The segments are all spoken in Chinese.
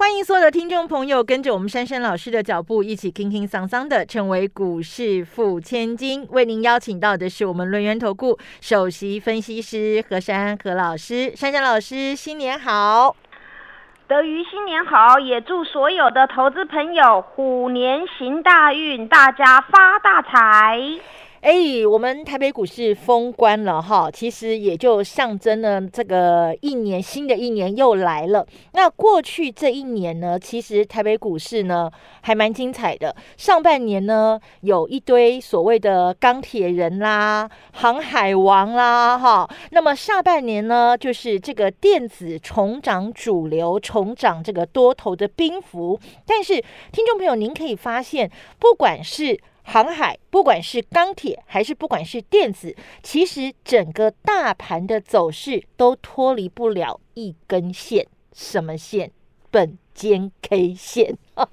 欢迎所有的听众朋友跟着我们珊珊老师的脚步，一起轻轻桑桑的成为股市富千金。为您邀请到的是我们轮源投顾首席分析师何珊何老师，珊珊老师新年好，德于新年好，也祝所有的投资朋友虎年行大运，大家发大财。哎，我们台北股市封关了哈，其实也就象征了这个一年新的一年又来了。那过去这一年呢，其实台北股市呢还蛮精彩的。上半年呢，有一堆所谓的钢铁人啦、航海王啦，哈。那么下半年呢，就是这个电子重掌主流，重掌这个多头的兵符。但是听众朋友，您可以发现，不管是航海，不管是钢铁还是不管是电子，其实整个大盘的走势都脱离不了一根线，什么线？本间 K 线。好，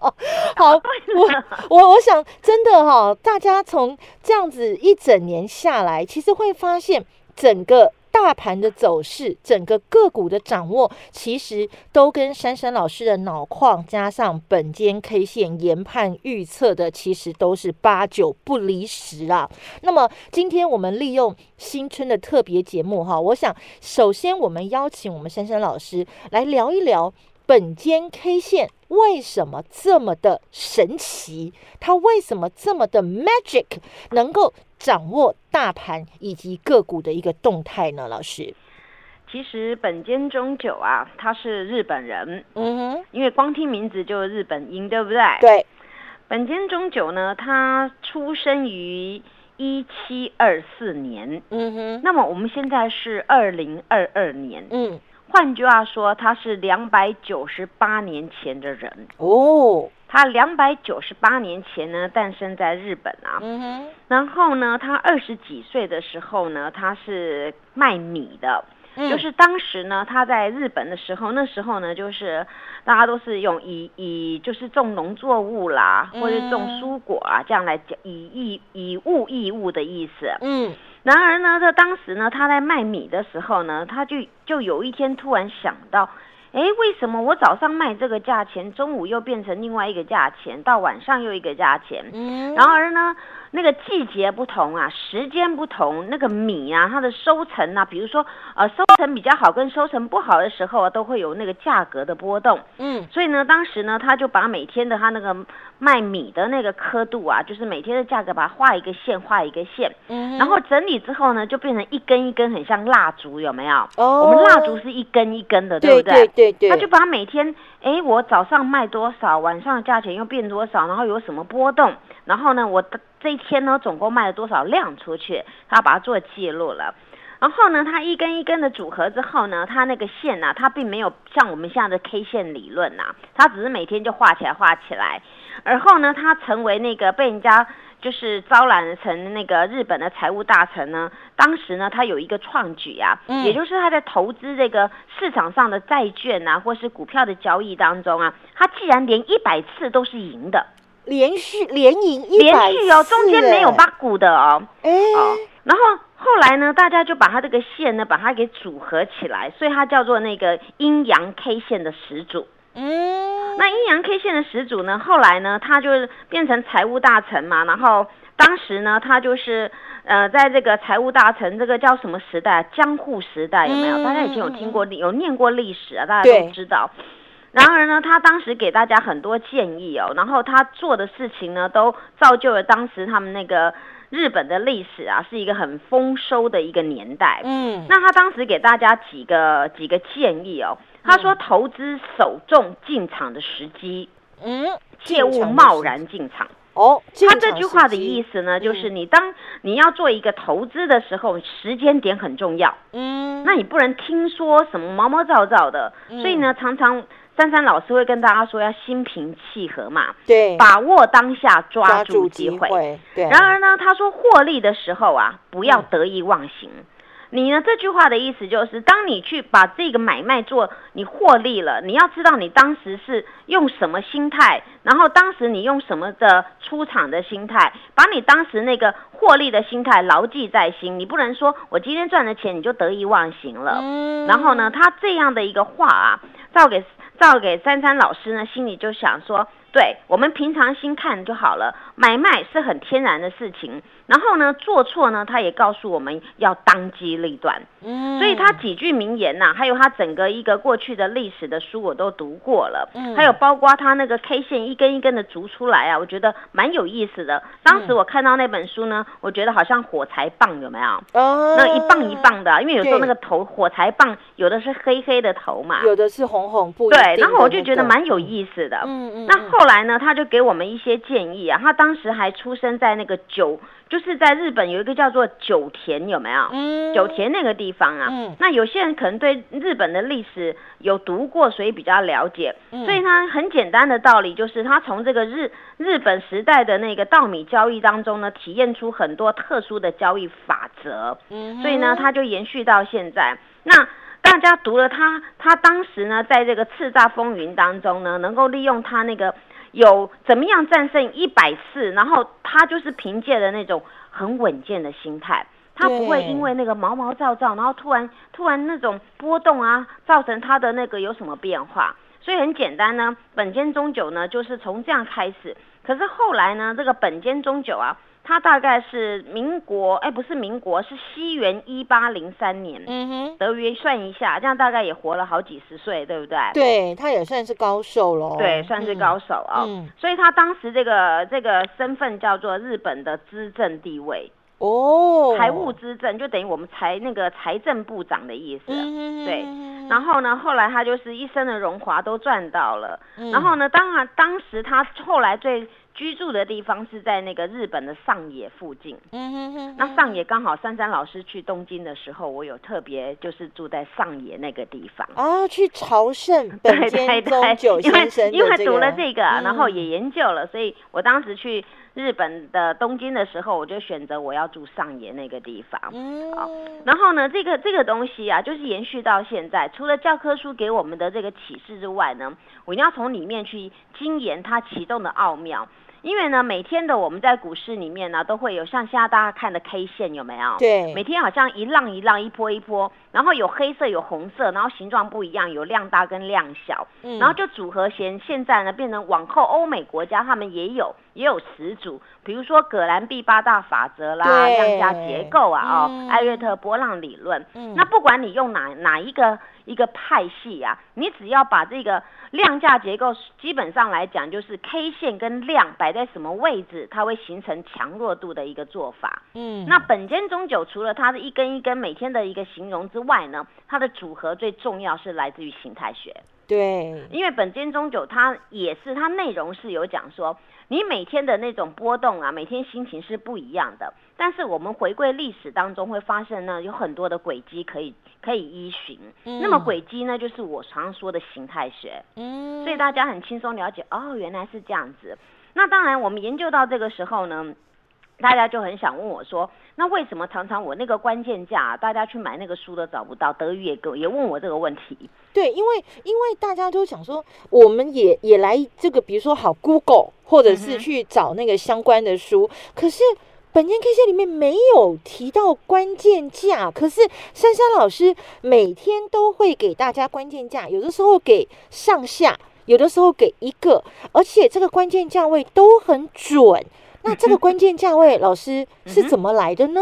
我我我想真的哈，大家从这样子一整年下来，其实会发现整个。大盘的走势，整个个股的掌握，其实都跟珊珊老师的脑矿加上本间 K 线研判预测的，其实都是八九不离十啊。那么今天我们利用新春的特别节目哈，我想首先我们邀请我们珊珊老师来聊一聊本间 K 线为什么这么的神奇，它为什么这么的 magic，能够。掌握大盘以及个股的一个动态呢，老师。其实本间中久啊，他是日本人，嗯哼，因为光听名字就日本音，对不对？对。本间中久呢，他出生于一七二四年，嗯哼。那么我们现在是二零二二年，嗯。换句话说，他是两百九十八年前的人哦。他两百九十八年前呢，诞生在日本啊。嗯哼。然后呢，他二十几岁的时候呢，他是卖米的。嗯。就是当时呢，他在日本的时候，那时候呢，就是大家都是用以以就是种农作物啦，或者种蔬果啊，这样来讲以义以物易物的意思。嗯。然而呢，他当时呢，他在卖米的时候呢，他就就有一天突然想到。哎，为什么我早上卖这个价钱，中午又变成另外一个价钱，到晚上又一个价钱？嗯，然而呢？那个季节不同啊，时间不同，那个米啊，它的收成啊，比如说呃，收成比较好跟收成不好的时候啊，都会有那个价格的波动。嗯，所以呢，当时呢，他就把每天的他那个卖米的那个刻度啊，就是每天的价格，把它画一个线，画一个线。嗯，然后整理之后呢，就变成一根一根，很像蜡烛，有没有？哦，我们蜡烛是一根一根的，对不对？对对对。他就把每天，哎，我早上卖多少，晚上的价钱又变多少，然后有什么波动，然后呢，我的。这一天呢，总共卖了多少量出去？他把它做记录了。然后呢，它一根一根的组合之后呢，它那个线呢，它并没有像我们现在的 K 线理论呐，它只是每天就画起来画起来。而后呢，它成为那个被人家就是招揽成那个日本的财务大臣呢。当时呢，他有一个创举啊，也就是他在投资这个市场上的债券啊，或是股票的交易当中啊，他既然连一百次都是赢的。连续连赢一连续哦，中间没有八股的哦。哎，然后后来呢，大家就把它这个线呢，把它给组合起来，所以它叫做那个阴阳 K 线的始祖。嗯，那阴阳 K 线的始祖呢，后来呢，他就变成财务大臣嘛。然后当时呢，他就是呃，在这个财务大臣这个叫什么时代？江户时代有没有？大家以前有听过、有念过历史啊？大家都知道。然而呢，他当时给大家很多建议哦，然后他做的事情呢，都造就了当时他们那个日本的历史啊，是一个很丰收的一个年代。嗯，那他当时给大家几个几个建议哦，他说投资首重进场的时机，嗯，切勿贸然进场。哦，他这句话的意思呢，就是你当你要做一个投资的时候，时间点很重要。嗯，那你不能听说什么毛毛躁躁的，所以呢，常常。珊珊老师会跟大家说，要心平气和嘛，对，把握当下，抓住机会。对。然而呢，他说获利的时候啊，不要得意忘形。你呢？这句话的意思就是，当你去把这个买卖做你获利了，你要知道你当时是用什么心态，然后当时你用什么的出场的心态，把你当时那个获利的心态牢记在心。你不能说我今天赚的钱你就得意忘形了。嗯然后呢，他这样的一个话啊，照给照给珊珊老师呢，心里就想说。对我们平常心看就好了，买卖是很天然的事情。然后呢，做错呢，他也告诉我们要当机立断。嗯，所以他几句名言呐，还有他整个一个过去的历史的书我都读过了。嗯，还有包括他那个 K 线一根一根的逐出来啊，我觉得蛮有意思的。当时我看到那本书呢，我觉得好像火柴棒有没有？哦，那一棒一棒的，因为有时候那个头火柴棒有的是黑黑的头嘛，有的是红红不对。然后我就觉得蛮有意思的。嗯嗯。那后来呢，他就给我们一些建议啊。他当时还出生在那个九。就是在日本有一个叫做九田，有没有？嗯，九田那个地方啊。嗯，那有些人可能对日本的历史有读过，所以比较了解。嗯，所以他很简单的道理就是，他从这个日日本时代的那个稻米交易当中呢，体验出很多特殊的交易法则。嗯，所以呢，他就延续到现在。那大家读了他，他当时呢，在这个叱咤风云当中呢，能够利用他那个。有怎么样战胜一百次，然后他就是凭借的那种很稳健的心态，他不会因为那个毛毛躁躁，然后突然突然那种波动啊，造成他的那个有什么变化。所以很简单呢，本间中酒呢就是从这样开始，可是后来呢，这个本间中酒啊。他大概是民国，哎，不是民国，是西元一八零三年。嗯哼，德约算一下，这样大概也活了好几十岁，对不对？对，他也算是高寿喽。对，算是高手啊。嗯，所以他当时这个这个身份叫做日本的资政地位哦，财务资政就等于我们财那个财政部长的意思。嗯对，然后呢，后来他就是一生的荣华都赚到了。然后呢，当然当时他后来最。居住的地方是在那个日本的上野附近。嗯哼哼。那上野刚好珊珊老师去东京的时候，我有特别就是住在上野那个地方。哦，去朝圣 本间宗久先生因为读了这个，然后也研究了，所以我当时去日本的东京的时候，我就选择我要住上野那个地方。嗯。好，然后呢，这个这个东西啊，就是延续到现在，除了教科书给我们的这个启示之外呢，我一定要从里面去精研它启动的奥妙。因为呢，每天的我们在股市里面呢，都会有像现在大家看的 K 线有没有？对，每天好像一浪一浪，一波一波，然后有黑色有红色，然后形状不一样，有量大跟量小，嗯，然后就组合现现在呢变成往后欧美国家他们也有也有十组，比如说葛兰碧八大法则啦，量价结构啊，哦，艾略特波浪理论，嗯，那不管你用哪哪一个一个派系啊，你只要把这个。量价结构基本上来讲，就是 K 线跟量摆在什么位置，它会形成强弱度的一个做法。嗯，那本间中酒除了它的一根一根每天的一个形容之外呢，它的组合最重要是来自于形态学。对，因为本间中酒它也是它内容是有讲说，你每天的那种波动啊，每天心情是不一样的。但是我们回归历史当中会发现呢，有很多的轨迹可以可以依循。那么轨迹呢，就是我常说的形态学。嗯，所以大家很轻松了解哦，原来是这样子。那当然，我们研究到这个时候呢，大家就很想问我说，那为什么常常我那个关键价，大家去买那个书都找不到？德语也也问我这个问题。对，因为因为大家都想说，我们也也来这个，比如说好 Google，或者是去找那个相关的书，可是。本间 K 线里面没有提到关键价，可是珊珊老师每天都会给大家关键价，有的时候给上下，有的时候给一个，而且这个关键价位都很准。那这个关键价位，老师是怎么来的呢？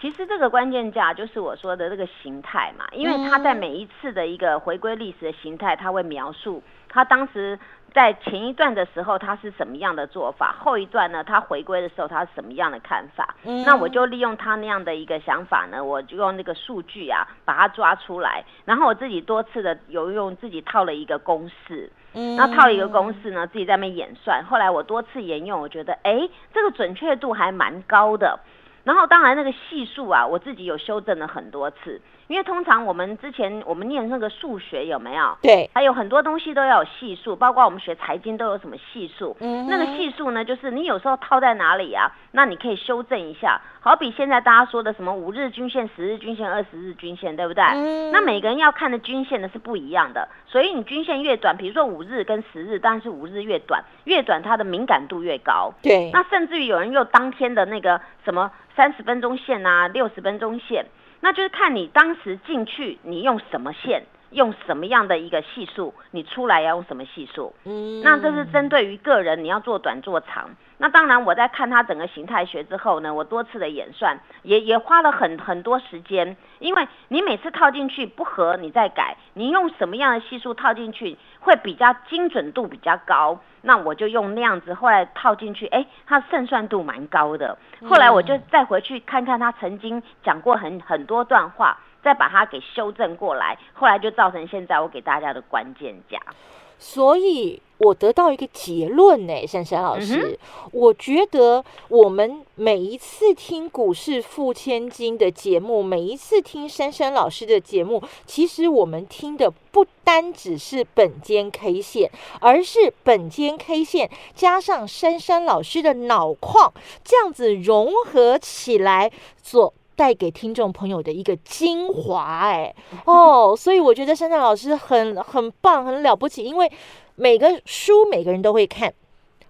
其实这个关键价就是我说的这个形态嘛，因为它在每一次的一个回归历史的形态，它会描述它当时。在前一段的时候，他是什么样的做法？后一段呢？他回归的时候，他是什么样的看法？嗯那我就利用他那样的一个想法呢，我就用那个数据啊，把它抓出来，然后我自己多次的有用自己套了一个公式，那套了一个公式呢，自己在那边演算。后来我多次沿用，我觉得哎，这个准确度还蛮高的。然后当然那个系数啊，我自己有修正了很多次。因为通常我们之前我们念那个数学有没有？对，还有很多东西都要有系数，包括我们学财经都有什么系数。嗯，那个系数呢，就是你有时候套在哪里啊？那你可以修正一下。好比现在大家说的什么五日均线、十日均线、二十日均线，对不对？嗯。那每个人要看的均线呢是不一样的，所以你均线越短，比如说五日跟十日，当然是五日越短，越短它的敏感度越高。对。那甚至于有人又当天的那个什么三十分钟线啊、六十分钟线。那就是看你当时进去，你用什么线，用什么样的一个系数，你出来要用什么系数。嗯，那这是针对于个人，你要做短做长。那当然，我在看它整个形态学之后呢，我多次的演算，也也花了很很多时间，因为你每次套进去不合，你再改，你用什么样的系数套进去会比较精准度比较高。那我就用那样子，后来套进去，哎，它胜算度蛮高的。后来我就再回去看看他曾经讲过很很多段话，再把它给修正过来，后来就造成现在我给大家的关键价。所以我得到一个结论呢，珊珊老师，我觉得我们每一次听股市付千金的节目，每一次听珊珊老师的节目，其实我们听的不单只是本间 K 线，而是本间 K 线加上珊珊老师的脑矿，这样子融合起来所。带给听众朋友的一个精华，哎 哦，所以我觉得珊珊老师很很棒，很了不起，因为每个书每个人都会看，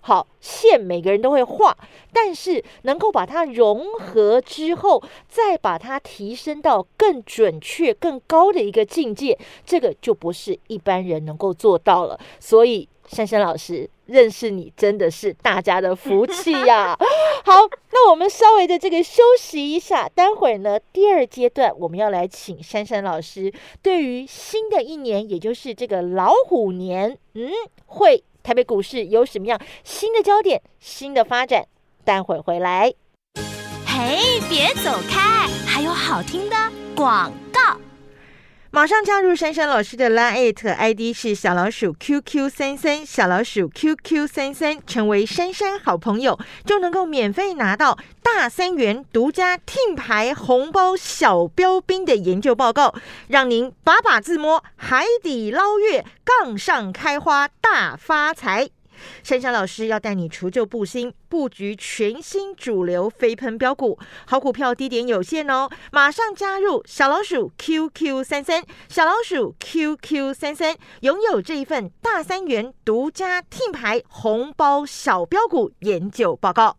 好线每个人都会画，但是能够把它融合之后，再把它提升到更准确、更高的一个境界，这个就不是一般人能够做到了。所以珊珊老师。认识你真的是大家的福气呀！好，那我们稍微的这个休息一下，待会儿呢，第二阶段我们要来请珊珊老师，对于新的一年，也就是这个老虎年，嗯，会台北股市有什么样新的焦点、新的发展？待会儿回来。嘿，别走开，还有好听的广告。马上加入珊珊老师的拉艾特 ID 是小老鼠 QQ 三三，小老鼠 QQ 三三，成为珊珊好朋友，就能够免费拿到大三元独家听牌红包小标兵的研究报告，让您把把自摸海底捞月，杠上开花大发财。珊珊老师要带你除旧布新，布局全新主流飞喷标股，好股票低点有限哦！马上加入小老鼠 QQ 三三，小老鼠 QQ 三三，拥有这一份大三元独家听牌红包小标股研究报告。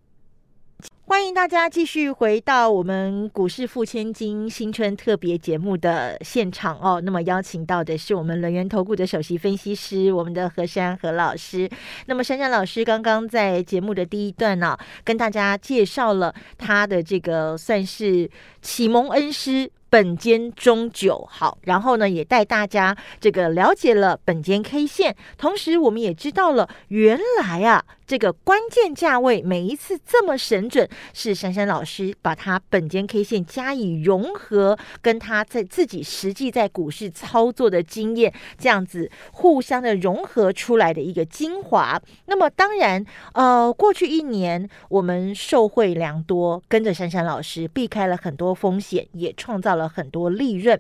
欢迎大家继续回到我们股市付千金新春特别节目的现场哦。那么邀请到的是我们轮源投顾的首席分析师，我们的何山何老师。那么珊珊老师刚刚在节目的第一段呢，跟大家介绍了他的这个算是启蒙恩师。本间中九好，然后呢，也带大家这个了解了本间 K 线，同时我们也知道了，原来啊，这个关键价位每一次这么神准，是珊珊老师把它本间 K 线加以融合，跟他在自己实际在股市操作的经验，这样子互相的融合出来的一个精华。那么当然，呃，过去一年我们受惠良多，跟着珊珊老师避开了很多风险，也创造了。了很多利润。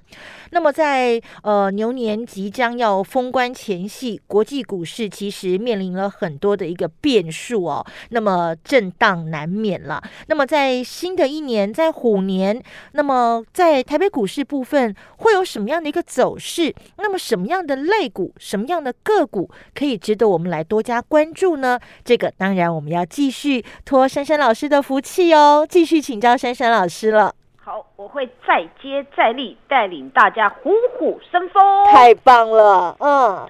那么，在呃牛年即将要封关前夕，国际股市其实面临了很多的一个变数哦。那么震荡难免了。那么在新的一年，在虎年，那么在台北股市部分会有什么样的一个走势？那么什么样的类股、什么样的个股可以值得我们来多加关注呢？这个当然我们要继续托珊珊老师的福气哦，继续请教珊珊老师了。会再接再厉，带领大家虎虎生风。太棒了，嗯，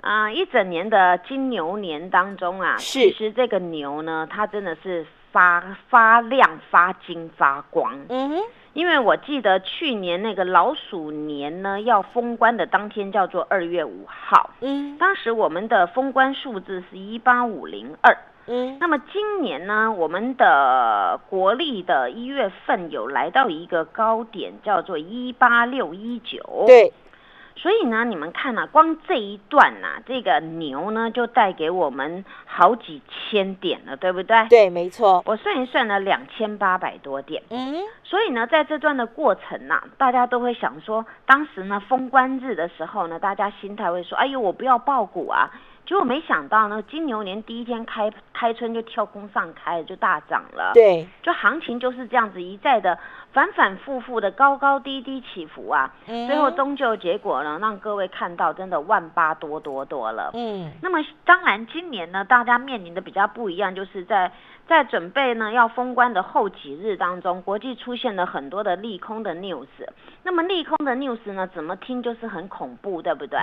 啊，一整年的金牛年当中啊，其实这个牛呢，它真的是发发亮、发金、发光。嗯哼，因为我记得去年那个老鼠年呢，要封关的当天叫做二月五号。嗯，当时我们的封关数字是一八五零二。嗯，那么今年呢，我们的国历的一月份有来到一个高点，叫做一八六一九。对，所以呢，你们看啊，光这一段呐，这个牛呢，就带给我们好几千点了，对不对？对，没错。我算一算呢，两千八百多点。嗯。所以呢，在这段的过程呐，大家都会想说，当时呢封关日的时候呢，大家心态会说，哎呦，我不要爆股啊。结果没想到呢，金牛年第一天开开春就跳空上开，就大涨了。对，就行情就是这样子一再的反反复复的高高低低起伏啊。嗯。最后终究结果呢，让各位看到真的万八多多多了。嗯。那么当然，今年呢，大家面临的比较不一样，就是在。在准备呢要封关的后几日当中，国际出现了很多的利空的 news。那么利空的 news 呢，怎么听就是很恐怖，对不对？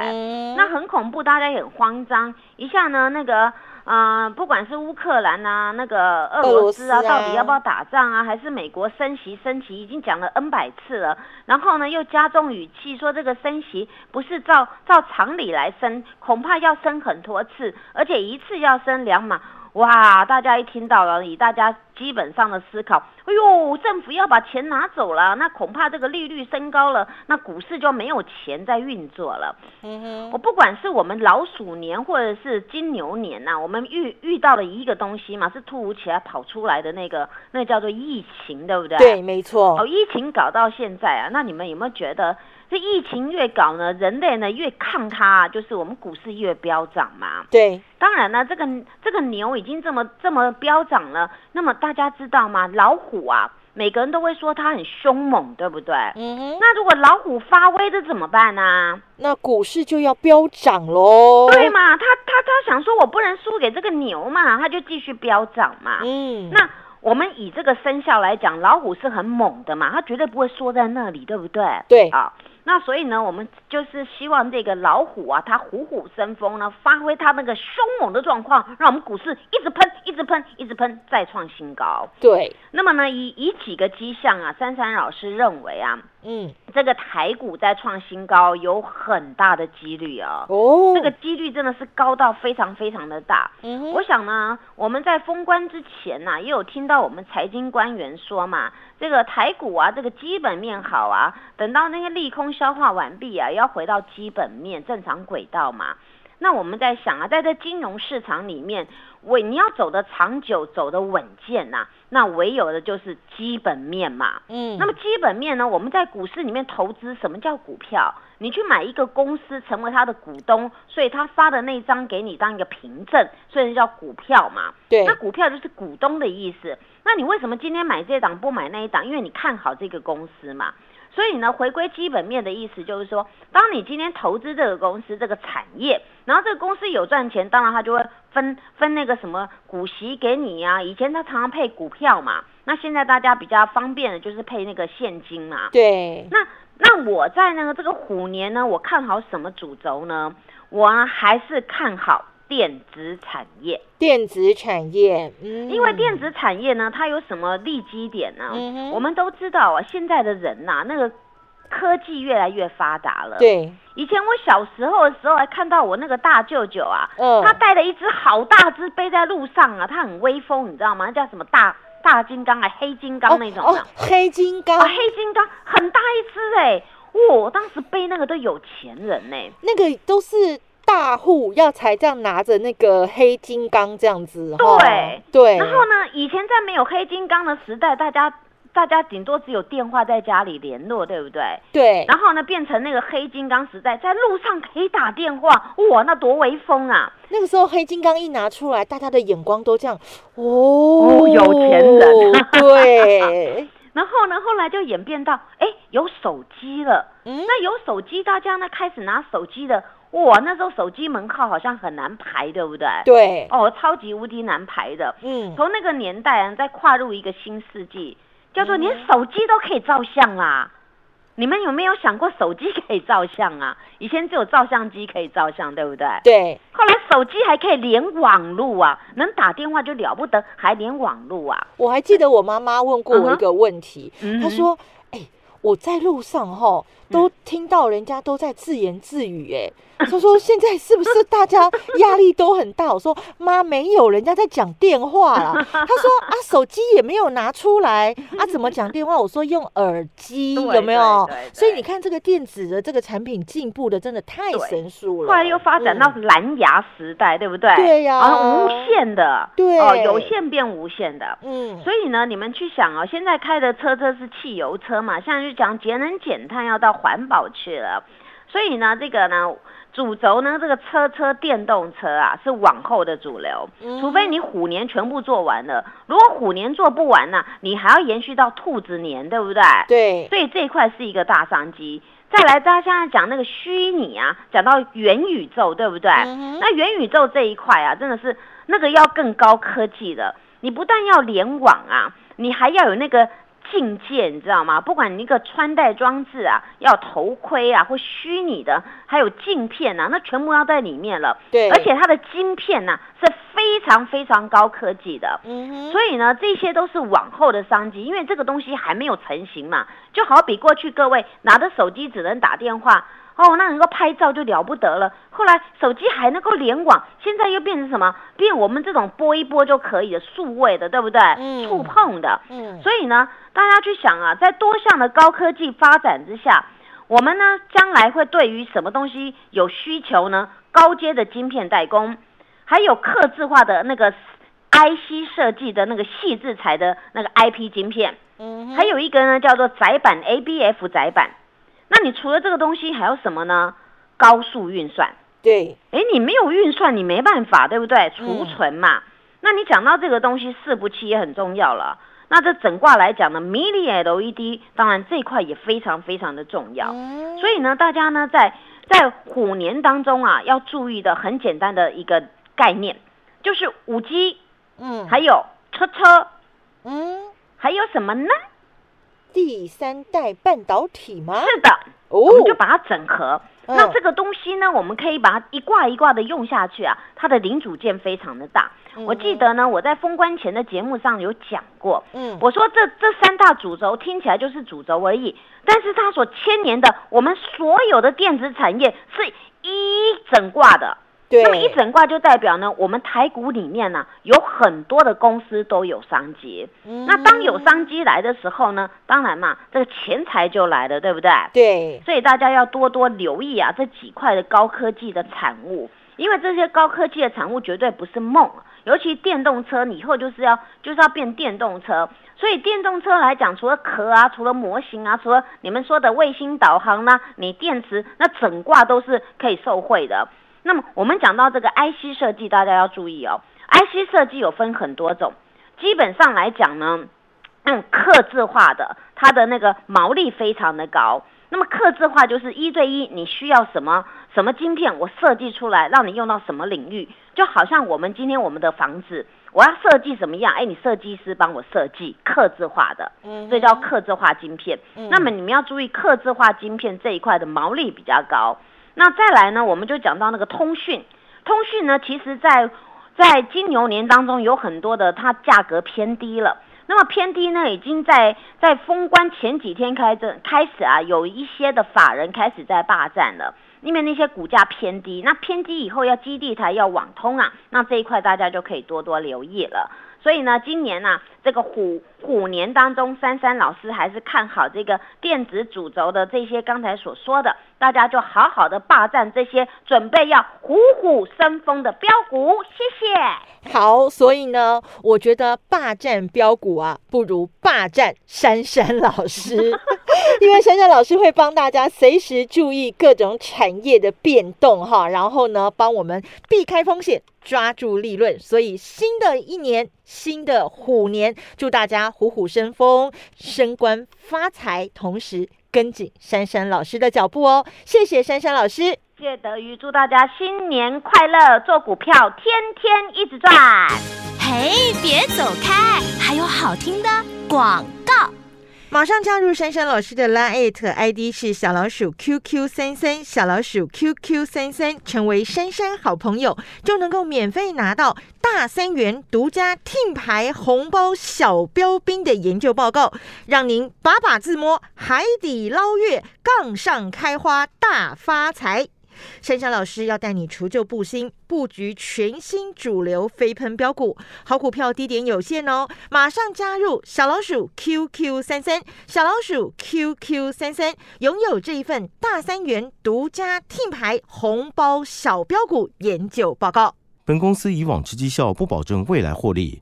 那很恐怖，大家也很慌张。一下呢，那个呃，不管是乌克兰啊，那个俄罗斯啊，到底要不要打仗啊？还是美国升息升息，已经讲了 N 百次了。然后呢，又加重语气说这个升息不是照照常理来升，恐怕要升很多次，而且一次要升两码。哇！大家一听到了，以大家基本上的思考，哎呦，政府要把钱拿走了，那恐怕这个利率升高了，那股市就没有钱在运作了。嗯哼，我不管是我们老鼠年或者是金牛年呐，我们遇遇到的一个东西嘛，是突如其来跑出来的那个，那叫做疫情，对不对？对，没错。哦，疫情搞到现在啊，那你们有没有觉得？这疫情越搞呢，人类呢越抗它，就是我们股市越飙涨嘛。对，当然呢，这个这个牛已经这么这么飙涨了，那么大家知道吗？老虎啊，每个人都会说它很凶猛，对不对？嗯哼。那如果老虎发威的怎么办呢？那股市就要飙涨喽。对嘛？他他他想说，我不能输给这个牛嘛，他就继续飙涨嘛。嗯。那我们以这个生肖来讲，老虎是很猛的嘛，它绝对不会缩在那里，对不对？对啊。那所以呢，我们就是希望这个老虎啊，它虎虎生风呢，发挥它那个凶猛的状况，让我们股市一直喷，一直喷，一直喷，再创新高。对。那么呢，以以几个迹象啊，珊珊老师认为啊。嗯，这个台股在创新高有很大的几率啊！哦，这个几率真的是高到非常非常的大。嗯，我想呢，我们在封关之前呢，也有听到我们财经官员说嘛，这个台股啊，这个基本面好啊，等到那些利空消化完毕啊，要回到基本面正常轨道嘛。那我们在想啊，在这金融市场里面，为你要走的长久，走的稳健呐，那唯有的就是基本面嘛。嗯，那么基本面呢，我们在股市里面投资，什么叫股票？你去买一个公司，成为他的股东，所以他发的那张给你当一个凭证，所以叫股票嘛。对，那股票就是股东的意思。那你为什么今天买这档不买那一档？因为你看好这个公司嘛。所以呢，回归基本面的意思就是说，当你今天投资这个公司、这个产业，然后这个公司有赚钱，当然它就会分分那个什么股息给你呀。以前它常常配股票嘛，那现在大家比较方便的就是配那个现金嘛。对。那那我在那个这个虎年呢，我看好什么主轴呢？我还是看好。电子产业，电子产业，嗯，因为电子产业呢，它有什么利基点呢？嗯我们都知道啊，现在的人呐，那个科技越来越发达了。对，以前我小时候的时候，还看到我那个大舅舅啊，嗯，他带了一只好大只背在路上啊，他很威风，你知道吗？叫什么大大金刚啊，黑金刚那种的。黑金刚，黑金刚很大一只哎，哇，当时背那个都有钱人呢，那个都是。大户要才这样拿着那个黑金刚这样子，对对。然后呢，以前在没有黑金刚的时代，大家大家顶多只有电话在家里联络，对不对？对。然后呢，变成那个黑金刚时代，在路上可以打电话，哇，那多威风啊！那个时候黑金刚一拿出来，大家的眼光都这样，哦，有钱人，对。然后呢，后来就演变到，哎，有手机了。嗯。那有手机，大家呢开始拿手机的。哇，那时候手机门号好像很难排，对不对？对。哦，超级无敌难排的。嗯。从那个年代啊，再跨入一个新世纪，叫做连手机都可以照相啦。你们有没有想过手机可以照相啊？以前只有照相机可以照相，对不对？对。后来手机还可以连网路啊，能打电话就了不得，还连网路啊。我还记得我妈妈问过我一个问题，她说。我在路上哈。都听到人家都在自言自语，哎，他说现在是不是大家压力都很大？我说妈没有，人家在讲电话啦。他说啊，手机也没有拿出来啊，怎么讲电话？我说用耳机，有没有？所以你看这个电子的这个产品进步的真的太神速了。后来又发展到蓝牙时代，对不对？对呀，无线的，对，哦，有线变无线的，嗯。所以呢，你们去想哦，现在开的车车是汽油车嘛，现在就讲节能减碳要到。环保去了，所以呢，这个呢，主轴呢，这个车车电动车啊，是往后的主流。除非你虎年全部做完了，如果虎年做不完呢，你还要延续到兔子年，对不对？对。所以这一块是一个大商机。再来，大家现在讲那个虚拟啊，讲到元宇宙，对不对？那元宇宙这一块啊，真的是那个要更高科技的。你不但要联网啊，你还要有那个。境界你知道吗？不管你那个穿戴装置啊，要头盔啊，或虚拟的，还有镜片呐，那全部要在里面了。对，而且它的晶片呢是非常非常高科技的。嗯哼。所以呢，这些都是往后的商机，因为这个东西还没有成型嘛。就好比过去各位拿着手机只能打电话。哦，那能够拍照就了不得了。后来手机还能够联网，现在又变成什么？变我们这种拨一拨就可以的数位的，对不对？嗯。触碰的。嗯。所以呢，大家去想啊，在多项的高科技发展之下，我们呢将来会对于什么东西有需求呢？高阶的晶片代工，还有刻字化的那个 IC 设计的那个细制材的那个 IP 晶片。嗯。还有一个呢，叫做窄板 ABF 窄板。那你除了这个东西还有什么呢？高速运算，对，哎，你没有运算，你没办法，对不对？储存嘛。那你讲到这个东西，四不器也很重要了。那这整卦来讲呢，Mini LED，当然这一块也非常非常的重要。所以呢，大家呢在在虎年当中啊，要注意的很简单的一个概念，就是五 G，嗯，还有车车，嗯，还有什么呢？第三代半导体吗？是的，我们就把它整合。那这个东西呢，我们可以把它一挂一挂的用下去啊。它的零组件非常的大。我记得呢，我在封关前的节目上有讲过。嗯，我说这这三大主轴听起来就是主轴而已，但是它所牵连的我们所有的电子产业是一整挂的。那么一整卦就代表呢，我们台股里面呢有很多的公司都有商机。那当有商机来的时候呢，当然嘛，这个钱财就来了，对不对？对。所以大家要多多留意啊，这几块的高科技的产物，因为这些高科技的产物绝对不是梦。尤其电动车，以后就是要就是要变电动车。所以电动车来讲，除了壳啊，除了模型啊，除了你们说的卫星导航呢，你电池那整挂都是可以受惠的。那么我们讲到这个 IC 设计，大家要注意哦。IC 设计有分很多种，基本上来讲呢，嗯，刻字化的，它的那个毛利非常的高。那么刻字化就是一对一，你需要什么什么晶片，我设计出来让你用到什么领域，就好像我们今天我们的房子，我要设计什么样，哎，你设计师帮我设计刻字化的，嗯，这叫刻字化晶片。那么你们要注意，刻字化晶片这一块的毛利比较高。那再来呢，我们就讲到那个通讯，通讯呢，其实在在金牛年当中有很多的它价格偏低了。那么偏低呢，已经在在封关前几天开始开始啊，有一些的法人开始在霸占了，因为那些股价偏低，那偏低以后要基地台要网通啊，那这一块大家就可以多多留意了。所以呢，今年呢，这个虎虎年当中，珊珊老师还是看好这个电子主轴的这些刚才所说的，大家就好好的霸占这些准备要虎虎生风的标股。谢谢。好，所以呢，我觉得霸占标股啊，不如霸占珊珊老师，因为珊珊老师会帮大家随时注意各种产业的变动哈，然后呢，帮我们避开风险。抓住利润，所以新的一年，新的虎年，祝大家虎虎生风，升官发财，同时跟紧珊珊老师的脚步哦。谢谢珊珊老师，谢德瑜，祝大家新年快乐，做股票天天一直赚。嘿，别走开，还有好听的广告。马上加入珊珊老师的拉艾特 ID 是小老鼠 QQ 三三，小老鼠 QQ 三三，成为珊珊好朋友，就能够免费拿到大三元独家听牌红包小标兵的研究报告，让您把把自摸海底捞月，杠上开花大发财。珊珊老师要带你除旧布新，布局全新主流飞喷标股，好股票低点有限哦！马上加入小老鼠 QQ 三三，小老鼠 QQ 三三，拥有这一份大三元独家听牌红包小标股研究报告。本公司以往之绩效不保证未来获利，